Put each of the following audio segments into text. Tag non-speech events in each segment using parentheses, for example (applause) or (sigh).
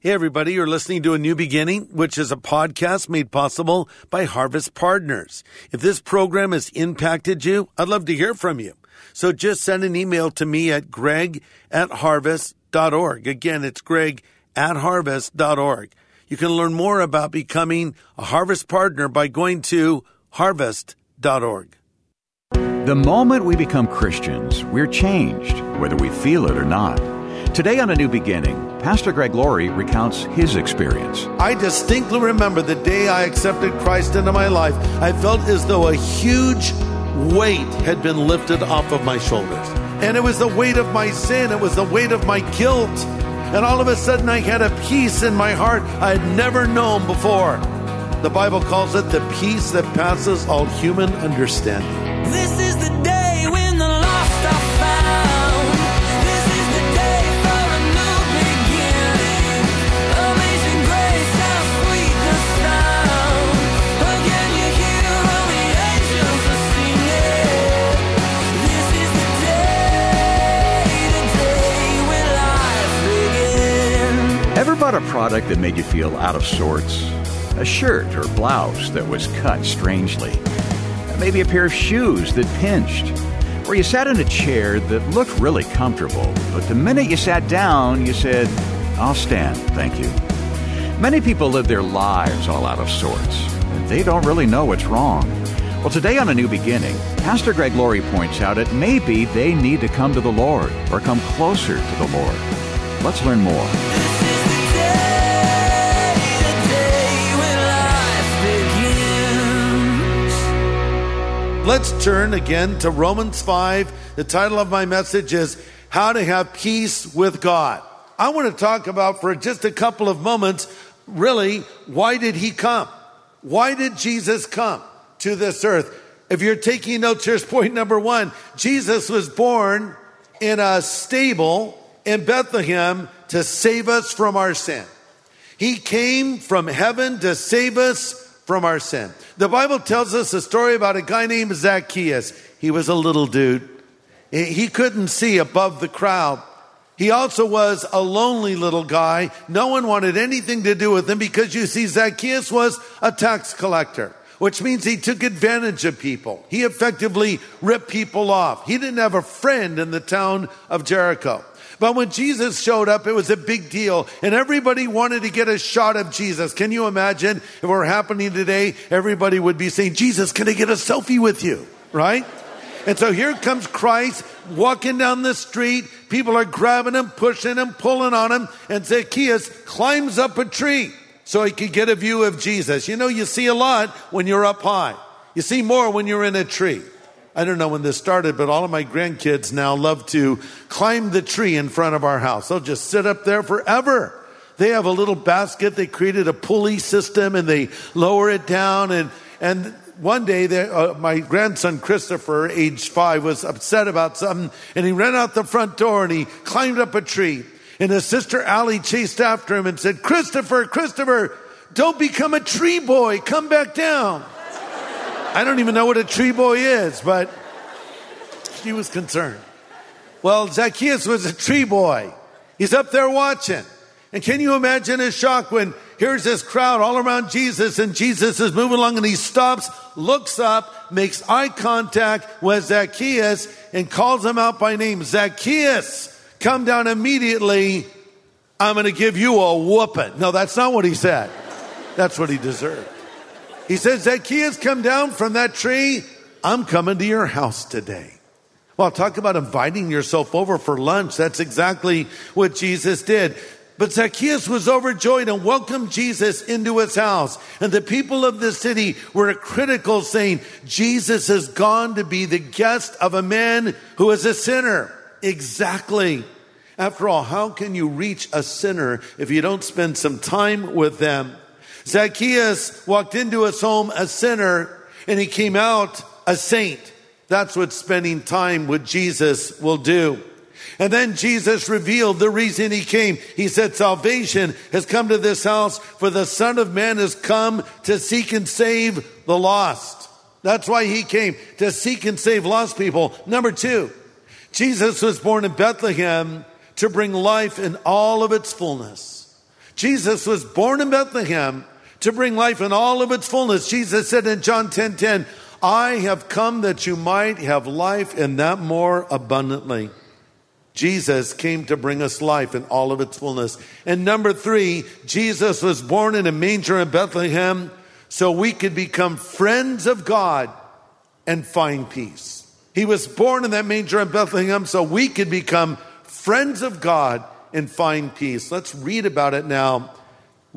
Hey, everybody, you're listening to A New Beginning, which is a podcast made possible by Harvest Partners. If this program has impacted you, I'd love to hear from you. So just send an email to me at greg at harvest.org. Again, it's greg at harvest.org. You can learn more about becoming a Harvest Partner by going to harvest.org. The moment we become Christians, we're changed, whether we feel it or not. Today on A New Beginning, Pastor Greg Laurie recounts his experience. I distinctly remember the day I accepted Christ into my life. I felt as though a huge weight had been lifted off of my shoulders. And it was the weight of my sin, it was the weight of my guilt. And all of a sudden, I had a peace in my heart I had never known before. The Bible calls it the peace that passes all human understanding. This is the bought a product that made you feel out of sorts? A shirt or blouse that was cut strangely? Maybe a pair of shoes that pinched? Or you sat in a chair that looked really comfortable, but the minute you sat down, you said, I'll stand, thank you. Many people live their lives all out of sorts, and they don't really know what's wrong. Well, today on A New Beginning, Pastor Greg Laurie points out that maybe they need to come to the Lord or come closer to the Lord. Let's learn more. Let's turn again to Romans 5. The title of my message is How to Have Peace with God. I want to talk about for just a couple of moments, really, why did he come? Why did Jesus come to this earth? If you're taking notes, here's point number one. Jesus was born in a stable in Bethlehem to save us from our sin. He came from heaven to save us from our sin. The Bible tells us a story about a guy named Zacchaeus. He was a little dude. He couldn't see above the crowd. He also was a lonely little guy. No one wanted anything to do with him because you see, Zacchaeus was a tax collector, which means he took advantage of people. He effectively ripped people off. He didn't have a friend in the town of Jericho. But when Jesus showed up, it was a big deal, and everybody wanted to get a shot of Jesus. Can you imagine if it were happening today? Everybody would be saying, Jesus, can I get a selfie with you? Right? And so here comes Christ walking down the street. People are grabbing him, pushing him, pulling on him, and Zacchaeus climbs up a tree so he could get a view of Jesus. You know, you see a lot when you're up high. You see more when you're in a tree. I don't know when this started, but all of my grandkids now love to climb the tree in front of our house. They'll just sit up there forever. They have a little basket. They created a pulley system and they lower it down. And, and one day, they, uh, my grandson Christopher, age five, was upset about something and he ran out the front door and he climbed up a tree. And his sister Allie chased after him and said, Christopher, Christopher, don't become a tree boy. Come back down. I don't even know what a tree boy is, but she was concerned. Well, Zacchaeus was a tree boy. He's up there watching. And can you imagine his shock when here's this crowd all around Jesus and Jesus is moving along and he stops, looks up, makes eye contact with Zacchaeus and calls him out by name. Zacchaeus, come down immediately. I'm going to give you a whooping. No, that's not what he said. That's what he deserved. He says, Zacchaeus, come down from that tree. I'm coming to your house today. Well, talk about inviting yourself over for lunch. That's exactly what Jesus did. But Zacchaeus was overjoyed and welcomed Jesus into his house. And the people of the city were critical, saying, Jesus has gone to be the guest of a man who is a sinner. Exactly. After all, how can you reach a sinner if you don't spend some time with them? Zacchaeus walked into his home a sinner and he came out a saint. That's what spending time with Jesus will do. And then Jesus revealed the reason he came. He said, salvation has come to this house for the son of man has come to seek and save the lost. That's why he came to seek and save lost people. Number two, Jesus was born in Bethlehem to bring life in all of its fullness. Jesus was born in Bethlehem to bring life in all of its fullness. Jesus said in John 10 10, I have come that you might have life and that more abundantly. Jesus came to bring us life in all of its fullness. And number three, Jesus was born in a manger in Bethlehem so we could become friends of God and find peace. He was born in that manger in Bethlehem so we could become friends of God and find peace. Let's read about it now.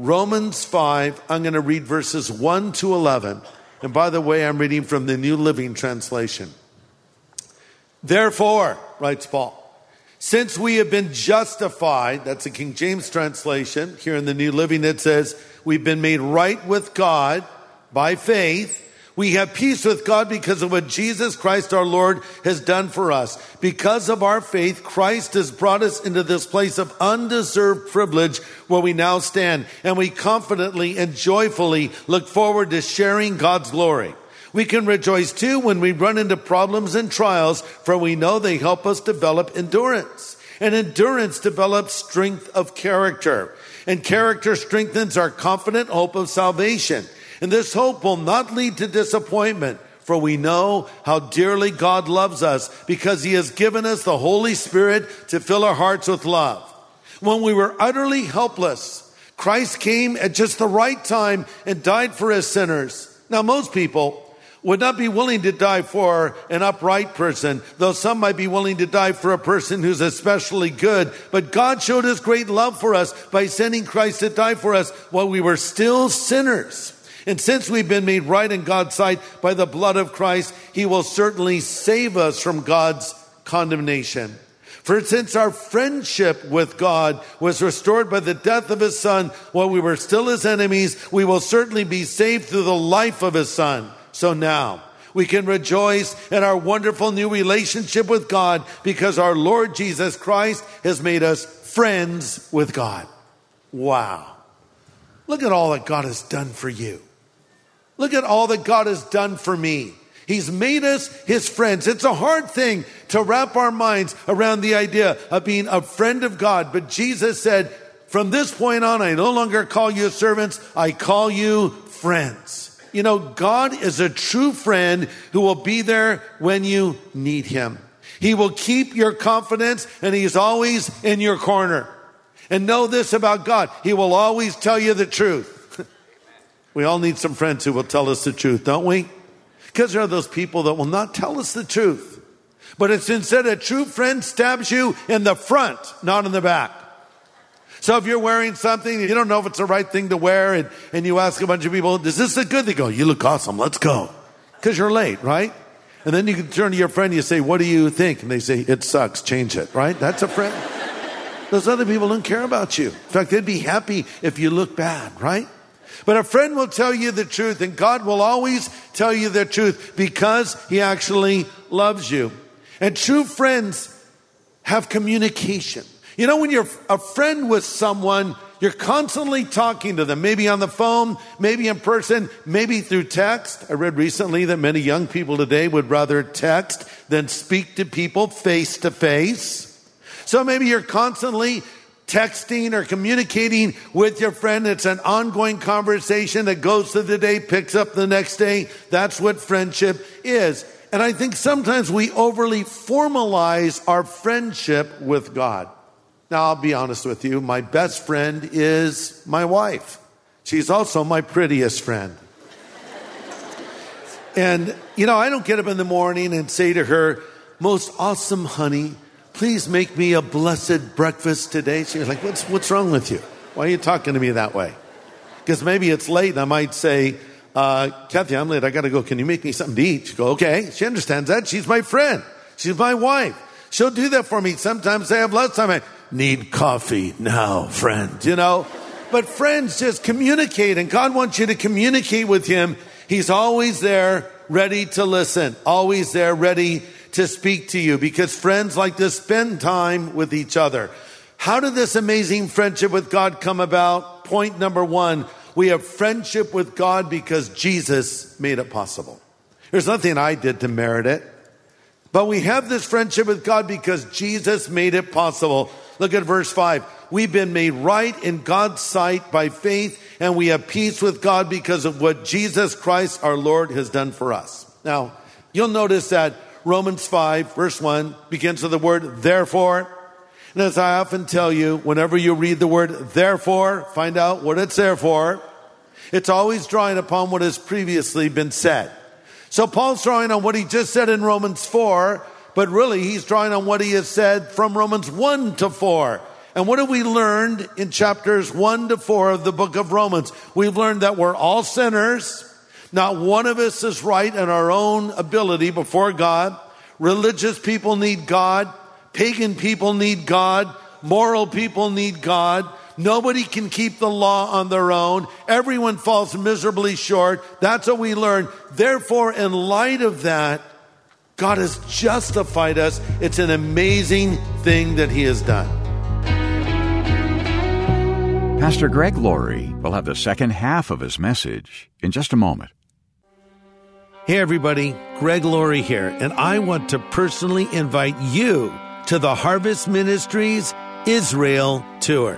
Romans 5, I'm going to read verses 1 to 11. And by the way, I'm reading from the New Living Translation. Therefore, writes Paul, since we have been justified, that's the King James translation. Here in the New Living, it says, we've been made right with God by faith. We have peace with God because of what Jesus Christ our Lord has done for us. Because of our faith, Christ has brought us into this place of undeserved privilege where we now stand, and we confidently and joyfully look forward to sharing God's glory. We can rejoice too when we run into problems and trials, for we know they help us develop endurance. And endurance develops strength of character. And character strengthens our confident hope of salvation. And this hope will not lead to disappointment, for we know how dearly God loves us because he has given us the Holy Spirit to fill our hearts with love. When we were utterly helpless, Christ came at just the right time and died for us sinners. Now, most people would not be willing to die for an upright person, though some might be willing to die for a person who's especially good. But God showed his great love for us by sending Christ to die for us while we were still sinners. And since we've been made right in God's sight by the blood of Christ, he will certainly save us from God's condemnation. For since our friendship with God was restored by the death of his son while we were still his enemies, we will certainly be saved through the life of his son. So now, we can rejoice in our wonderful new relationship with God because our Lord Jesus Christ has made us friends with God. Wow. Look at all that God has done for you. Look at all that God has done for me. He's made us his friends. It's a hard thing to wrap our minds around the idea of being a friend of God. But Jesus said, from this point on, I no longer call you servants. I call you friends. You know, God is a true friend who will be there when you need him. He will keep your confidence and he's always in your corner. And know this about God. He will always tell you the truth. We all need some friends who will tell us the truth, don't we? Because there are those people that will not tell us the truth. But it's instead a true friend stabs you in the front, not in the back. So if you're wearing something, you don't know if it's the right thing to wear, and, and you ask a bunch of people, is this a good? They go, you look awesome, let's go. Because you're late, right? And then you can turn to your friend, you say, what do you think? And they say, it sucks, change it, right? That's a friend. Those other people don't care about you. In fact, they'd be happy if you look bad, right? But a friend will tell you the truth, and God will always tell you the truth because He actually loves you. And true friends have communication. You know, when you're a friend with someone, you're constantly talking to them, maybe on the phone, maybe in person, maybe through text. I read recently that many young people today would rather text than speak to people face to face. So maybe you're constantly texting or communicating with your friend. It's an ongoing conversation that goes through the day, picks up the next day. That's what friendship is. And I think sometimes we overly formalize our friendship with God. Now, I'll be honest with you. My best friend is my wife. She's also my prettiest friend. And, you know, I don't get up in the morning and say to her, most awesome honey, please make me a blessed breakfast today. She's like, what's, what's wrong with you? Why are you talking to me that way? Because maybe it's late and I might say, uh, Cathe, I'm late. I got to go. Can you make me something to eat? She go, okay. She understands that. She's my friend. She's my wife. She'll do that for me. Sometimes I have less time. I need coffee now, friend, you know? But friends just communicate and God wants you to communicate with Him. He's always there, ready to listen, always there, ready to speak to you because friends like to spend time with each other. How did this amazing friendship with God come about? Point number one, we have friendship with God because Jesus made it possible. There's nothing I did to merit it. But we have this friendship with God because Jesus made it possible. Look at verse 5. We've been made right in God's sight by faith, and we have peace with God because of what Jesus Christ our Lord has done for us. Now, you'll notice that Romans 5, verse 1, begins with the word therefore. And as I often tell you, whenever you read the word therefore, find out what it's there for. It's always drawing upon what has previously been said. So Paul's drawing on what he just said in Romans 4, but really he's drawing on what he has said from Romans 1 to 4. And what have we learned in chapters 1 to 4 of the book of Romans? We've learned that we're all sinners. Not one of us is right in our own ability before God. Religious people need God. Pagan people need God. Moral people need God. Nobody can keep the law on their own. Everyone falls miserably short. That's what we learn. Therefore, in light of that, God has justified us. It's an amazing thing that He has done. Pastor Greg Laurie will have the second half of his message in just a moment. Hey, everybody, Greg Laurie here, and I want to personally invite you to the Harvest Ministries Israel Tour.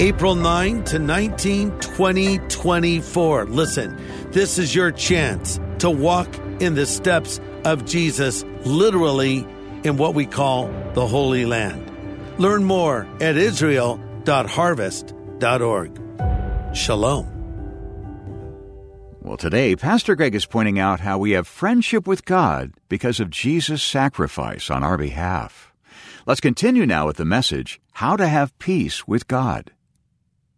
April 9 to 19, 2024. Listen, this is your chance to walk in the steps of Jesus, literally in what we call the Holy Land. Learn more at israel.harvest.org. Shalom. Well, today, Pastor Greg is pointing out how we have friendship with God because of Jesus' sacrifice on our behalf. Let's continue now with the message How to Have Peace with God.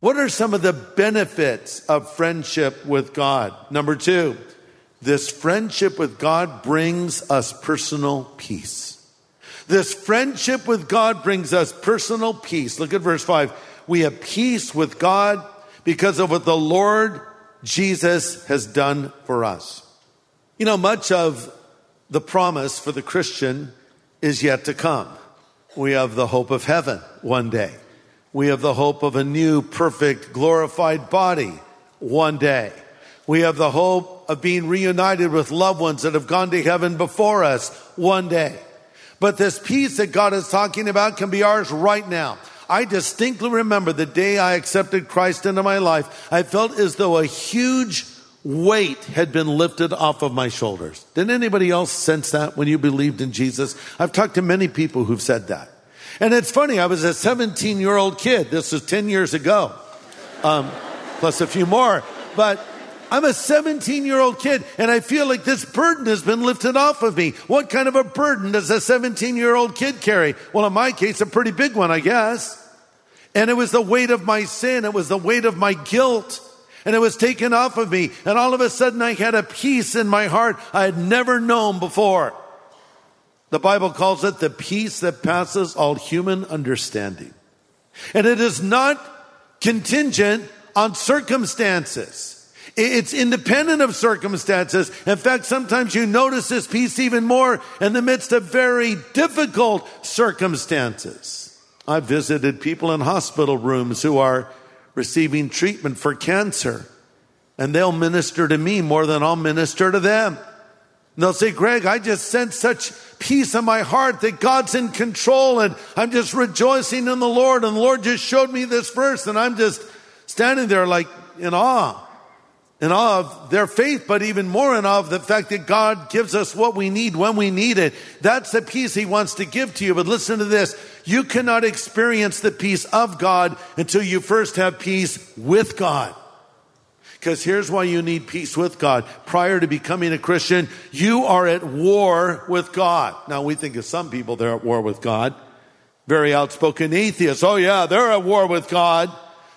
What are some of the benefits of friendship with God? Number two, this friendship with God brings us personal peace. This friendship with God brings us personal peace. Look at verse 5. We have peace with God because of what the Lord Jesus has done for us. You know, much of the promise for the Christian is yet to come. We have the hope of heaven one day. We have the hope of a new, perfect, glorified body one day. We have the hope of being reunited with loved ones that have gone to heaven before us one day. But this peace that God is talking about can be ours right now. I distinctly remember the day I accepted Christ into my life. I felt as though a huge weight had been lifted off of my shoulders. Did anybody else sense that when you believed in Jesus? I've talked to many people who've said that. And it's funny, I was a 17 year old kid. This was 10 years ago, um, plus a few more. But I'm a 17 year old kid and I feel like this burden has been lifted off of me. What kind of a burden does a 17 year old kid carry? Well, in my case, a pretty big one, I guess. And it was the weight of my sin. It was the weight of my guilt. And it was taken off of me. And all of a sudden I had a peace in my heart I had never known before. The Bible calls it the peace that passes all human understanding. And it is not contingent on circumstances. It's independent of circumstances. In fact, sometimes you notice this peace even more in the midst of very difficult circumstances. I've visited people in hospital rooms who are receiving treatment for cancer, and they'll minister to me more than I'll minister to them. And they'll say, Greg, I just sense such peace in my heart that God's in control and I'm just rejoicing in the Lord. And the Lord just showed me this verse and I'm just standing there like in awe in awe of their faith, but even more in awe of the fact that God gives us what we need when we need it. That's the peace He wants to give to you. But listen to this. You cannot experience the peace of God until you first have peace with God. Because here's why you need peace with God. Prior to becoming a Christian, you are at war with God. Now we think of some people they're at war with God. Very outspoken atheists. Oh yeah, they're at war with God.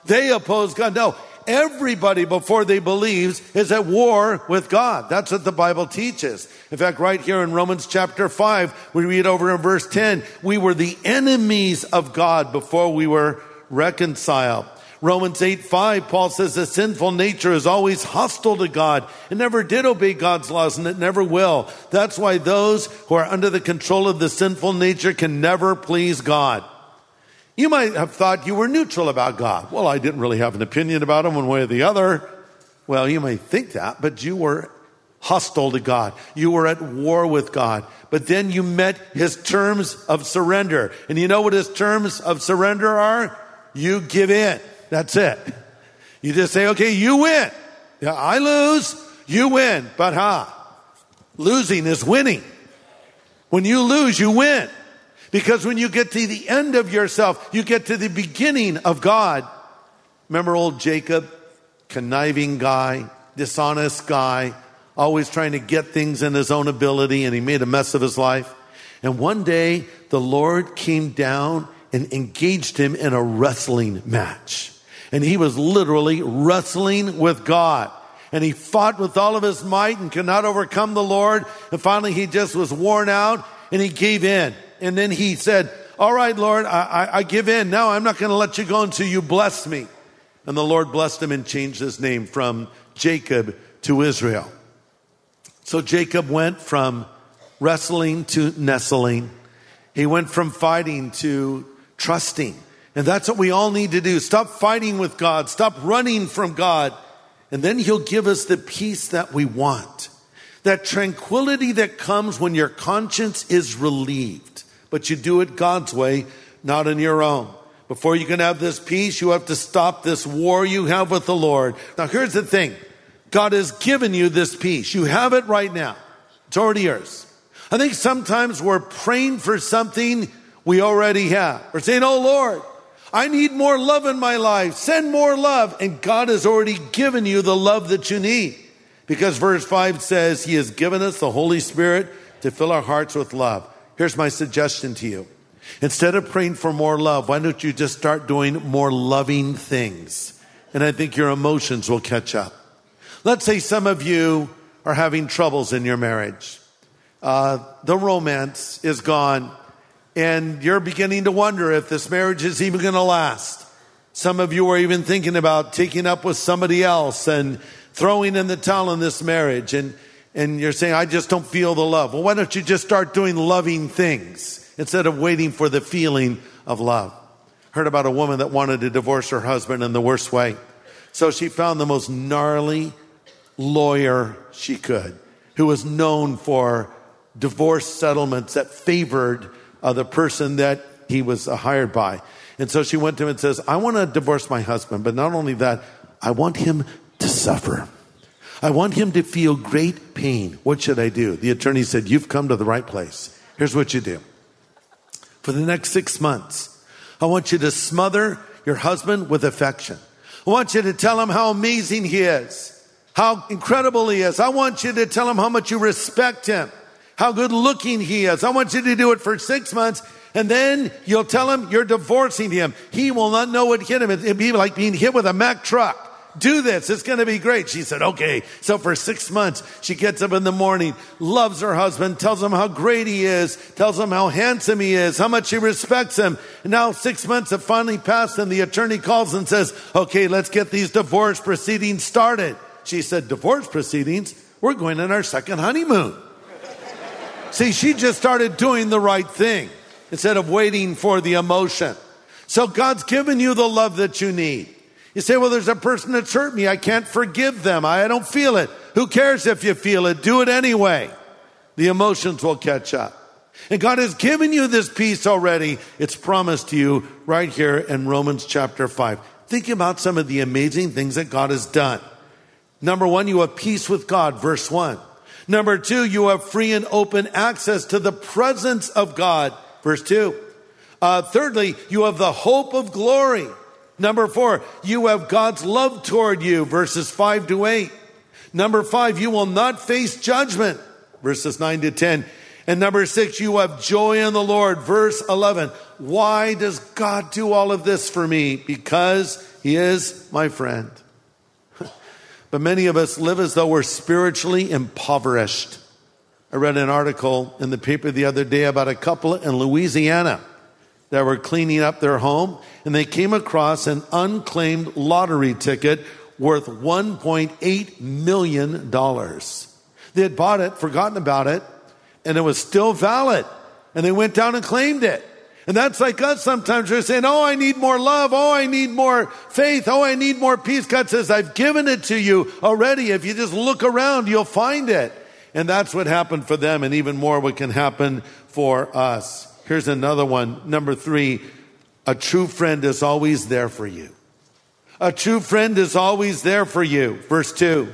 They oppose God. No, everybody before they believes is at war with God. That's what the Bible teaches. In fact, right here in Romans chapter 5, we read over in verse 10, we were the enemies of God before we were reconciled. Romans 8 5, Paul says the sinful nature is always hostile to God. It never did obey God's laws and it never will. That's why those who are under the control of the sinful nature can never please God. You might have thought you were neutral about God. Well, I didn't really have an opinion about him one way or the other. Well, you may think that, but you were hostile to God. You were at war with God. But then you met his terms of surrender. And you know what his terms of surrender are? you give in. That's it. You just say, okay, you win. Yeah, I lose, you win. But ha, losing is winning. When you lose, you win. Because when you get to the end of yourself, you get to the beginning of God. Remember old Jacob, conniving guy, dishonest guy, always trying to get things in his own ability, and he made a mess of his life. And one day, the Lord came down and engaged him in a wrestling match. And he was literally wrestling with God. And he fought with all of his might and could not overcome the Lord. And finally, he just was worn out and he gave in. And then he said, All right, Lord, I, I, I give in. Now I'm not going to let you go until you bless me. And the Lord blessed him and changed his name from Jacob to Israel. So Jacob went from wrestling to nestling. He went from fighting to trusting. And that's what we all need to do. Stop fighting with God. Stop running from God. And then He'll give us the peace that we want. That tranquility that comes when your conscience is relieved. But you do it God's way, not in your own. Before you can have this peace, you have to stop this war you have with the Lord. Now here's the thing. God has given you this peace. You have it right now. It's already yours. I think sometimes we're praying for something we already have. We're saying, Oh Lord, I need more love in my life. Send more love. And God has already given you the love that you need. Because verse 5 says, He has given us the Holy Spirit to fill our hearts with love. Here's my suggestion to you. Instead of praying for more love, why don't you just start doing more loving things? And I think your emotions will catch up. Let's say some of you are having troubles in your marriage. Uh, the romance is gone, and you're beginning to wonder if this marriage is even going to last. Some of you are even thinking about taking up with somebody else and throwing in the towel in this marriage, and, and you're saying, I just don't feel the love. Well, why don't you just start doing loving things? instead of waiting for the feeling of love. Heard about a woman that wanted to divorce her husband in the worst way. So she found the most gnarly lawyer she could, who was known for divorce settlements that favored uh, the person that he was uh, hired by. And so she went to him and says, I want to divorce my husband, but not only that, I want him to suffer. I want him to feel great pain. What should I do? The attorney said, You've come to the right place. Here's what you do for the next six months. I want you to smother your husband with affection. I want you to tell him how amazing he is, how incredible he is. I want you to tell him how much you respect him, how good looking he is. I want you to do it for six months. And then you'll tell him you're divorcing him. He will not know what hit him. It'd be like being hit with a Mack truck do this. It's going to be great. She said, okay. So for six months, she gets up in the morning, loves her husband, tells him how great he is, tells him how handsome he is, how much she respects him. And now six months have finally passed and the attorney calls and says, okay, let's get these divorce proceedings started. She said, divorce proceedings? We're going on our second honeymoon. See, she just started doing the right thing instead of waiting for the emotion. So God's given you the love that you need. You say, well, there's a person that's hurt me. I can't forgive them. I don't feel it. Who cares if you feel it? Do it anyway. The emotions will catch up. And God has given you this peace already. It's promised to you right here in Romans chapter 5. Think about some of the amazing things that God has done. Number one, you have peace with God, verse 1. Number two, you have free and open access to the presence of God, verse 2. Uh, thirdly, you have the hope of glory. Number four, you have God's love toward you, verses five to eight. Number five, you will not face judgment, verses nine to 10. And number six, you have joy in the Lord, verse 11. Why does God do all of this for me? Because he is my friend. (laughs) but many of us live as though we're spiritually impoverished. I read an article in the paper the other day about a couple in Louisiana that were cleaning up their home and they came across an unclaimed lottery ticket worth $1.8 million. They had bought it, forgotten about it, and it was still valid. And they went down and claimed it. And that's like us sometimes. We're saying, Oh, I need more love. Oh, I need more faith. Oh, I need more peace. God says, I've given it to you already. If you just look around, you'll find it. And that's what happened for them, and even more what can happen for us. Here's another one. Number three, A true friend is always there for you. A true friend is always there for you. Verse 2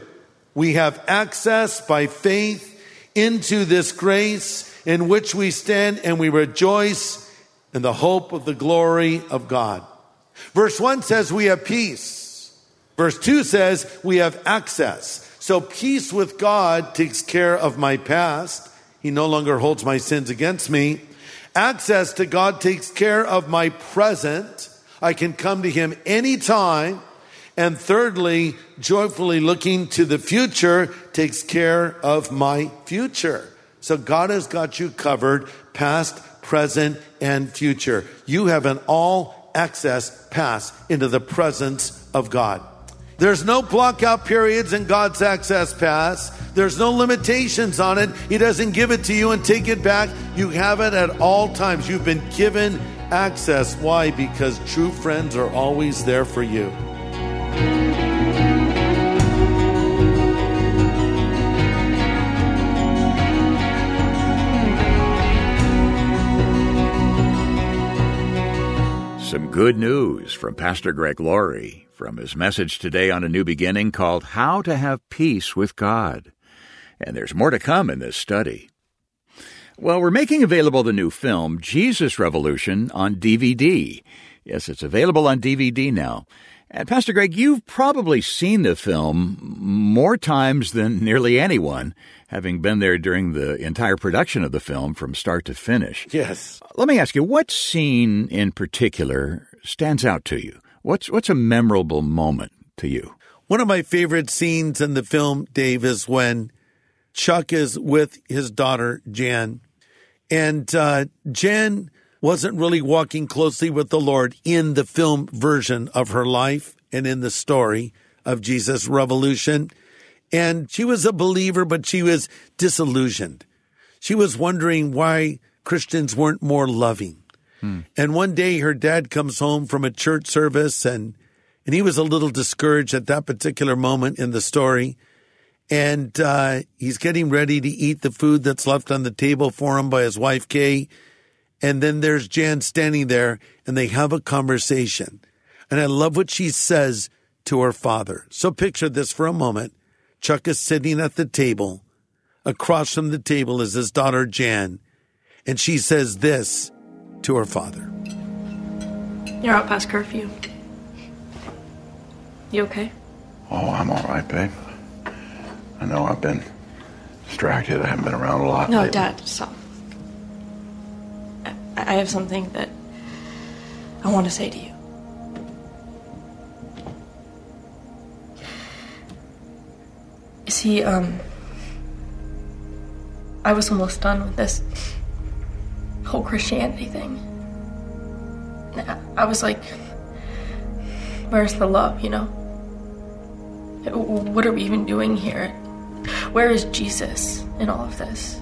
We have access by faith into this grace in which we stand and we rejoice in the hope of the glory of God. Verse 1 says we have peace. Verse 2 says we have access. So peace with God takes care of my past. He no longer holds my sins against me. Access to God takes care of my present. I can come to Him anytime. And thirdly, joyfully looking to the future takes care of my future. So God has got you covered past, present, and future. You have an all access pass into the presence of God. There's no block out periods in God's access pass. There's no limitations on it. He doesn't give it to you and take it back. You have it at all times. You've been given access. Why? Because true friends are always there for you. Some good news from Pastor Greg Laurie from his message today on a new beginning called How to Have Peace with God. And there's more to come in this study. Well, we're making available the new film, Jesus Revolution, on DVD. Yes, it's available on DVD now. And Pastor Greg, you've probably seen the film more times than (laughs) nearly anyone, having been there during the entire production of the film from start to finish. Yes. Let me ask you, what scene in particular stands out to you? What's what's a memorable moment to you? One of my favorite scenes in the film, Dave, is when Chuck is with his daughter, Jan. And uh, Jan wasn't really walking closely with the Lord in the film version of her life and in the story of Jesus' revolution. And she was a believer, but she was disillusioned. She was wondering why Christians weren't more loving. And one day her dad comes home from a church service and, and he was a little discouraged at that particular moment in the story. And uh, he's getting ready to eat the food that's left on the table for him by his wife, Kay. And then there's Jan standing there and they have a conversation. And I love what she says to her father. So picture this for a moment. Chuck is sitting at the table. Across from the table is his daughter, Jan. And she says this to her father. You're out past curfew. You okay? Oh, I'm all right, babe. I know I've been distracted. I haven't been around a lot. No, lately. Dad, stop. I, I have something that I want to say to you. you. See, um, I was almost done with this whole Christianity thing. I- was like, where's the love, you know? What are we even doing here? Where is Jesus in all of this?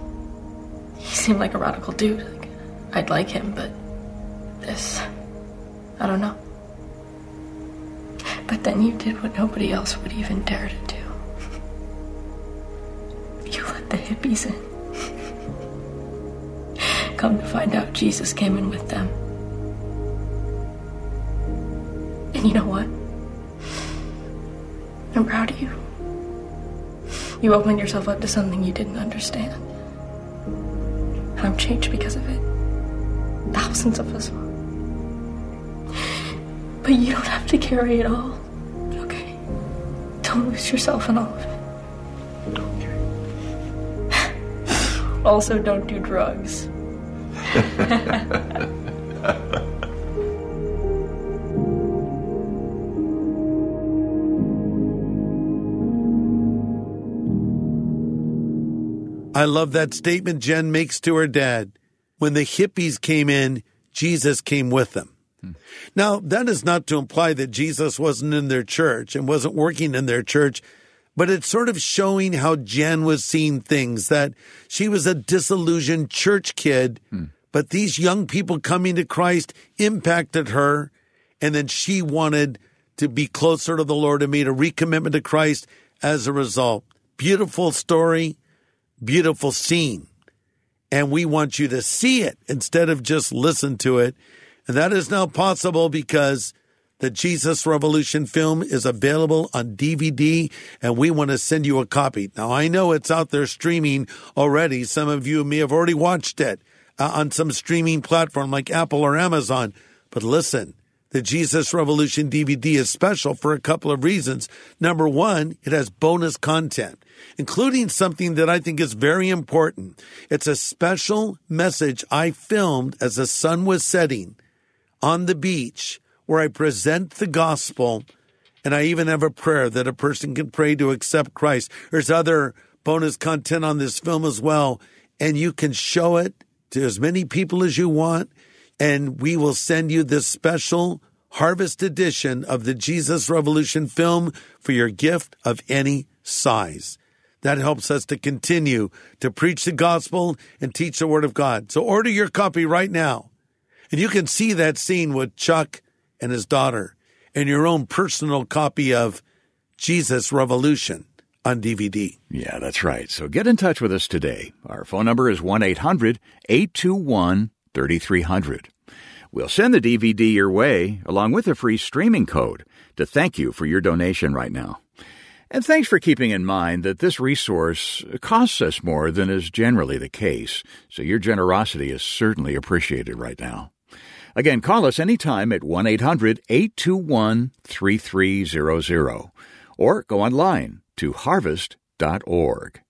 He seemed like a radical dude. Like, I'd like him, but this, I don't know. But then you did what nobody else would even dare to do. (laughs) You let the hippies in. Come to find out, Jesus came in with them. And you know what? I'm proud of you. You opened yourself up to something you didn't understand. And I'm changed because of it. Thousands of us are. But you don't have to carry it all. Okay? Don't lose yourself in all of it. (laughs) also, don't do drugs. I love that statement Jen makes to her dad. When the hippies came in, Jesus came with them. Hmm. Now, that is not to imply that Jesus wasn't in their church and wasn't working in their church, but it's sort of showing how Jen was seeing things, that she was a disillusioned church kid, hmm. But these young people coming to Christ impacted her, and then she wanted to be closer to the Lord and made a recommitment to Christ as a result. Beautiful story, beautiful scene. And we want you to see it instead of just listen to it. And that is now possible because the Jesus Revolution film is available on DVD and we want to send you a copy. Now, I know it's out there streaming already. Some of you may have already watched it uh, on some streaming platform like Apple or Amazon. But listen, the Jesus Revolution DVD is special for a couple of reasons. Number one, it has bonus content, including something that I think is very important. It's a special message I filmed as the sun was setting on the beach where I present the gospel and I even have a prayer that a person can pray to accept Christ. There's other bonus content on this film as well, and you can show it to as many people as you want, and we will send you this special harvest edition of the Jesus Revolution film for your gift of any size. That helps us to continue to preach the gospel and teach the word of God. So order your copy right now. And you can see that scene with Chuck and his daughter and your own personal copy of Jesus Revolution on DVD. Yeah, that's right. So get in touch with us today. Our phone number is 1 800 821 3300. We'll send the DVD your way along with a free streaming code to thank you for your donation right now. And thanks for keeping in mind that this resource costs us more than is generally the case, so your generosity is certainly appreciated right now. Again, call us anytime at 1 800 821 3300 or go online to harvest.org.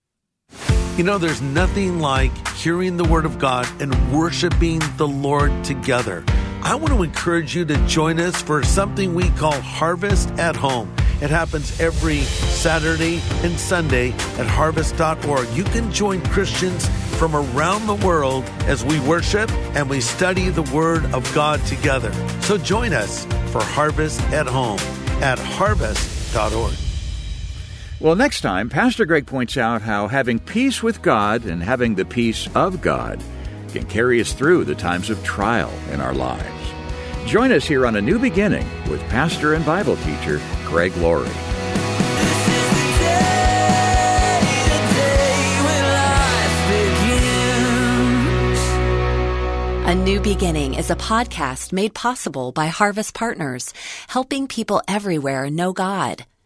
You know, there's nothing like hearing the Word of God and worshiping the Lord together. I want to encourage you to join us for something we call Harvest at Home. It happens every Saturday and Sunday at harvest.org. You can join Christians from around the world as we worship and we study the Word of God together. So join us for Harvest at Home at harvest.org. Well, next time, Pastor Greg points out how having peace with God and having the peace of God can carry us through the times of trial in our lives. Join us here on A New Beginning with pastor and Bible teacher Greg Laurie. A New Beginning is a podcast made possible by Harvest Partners, helping people everywhere know God.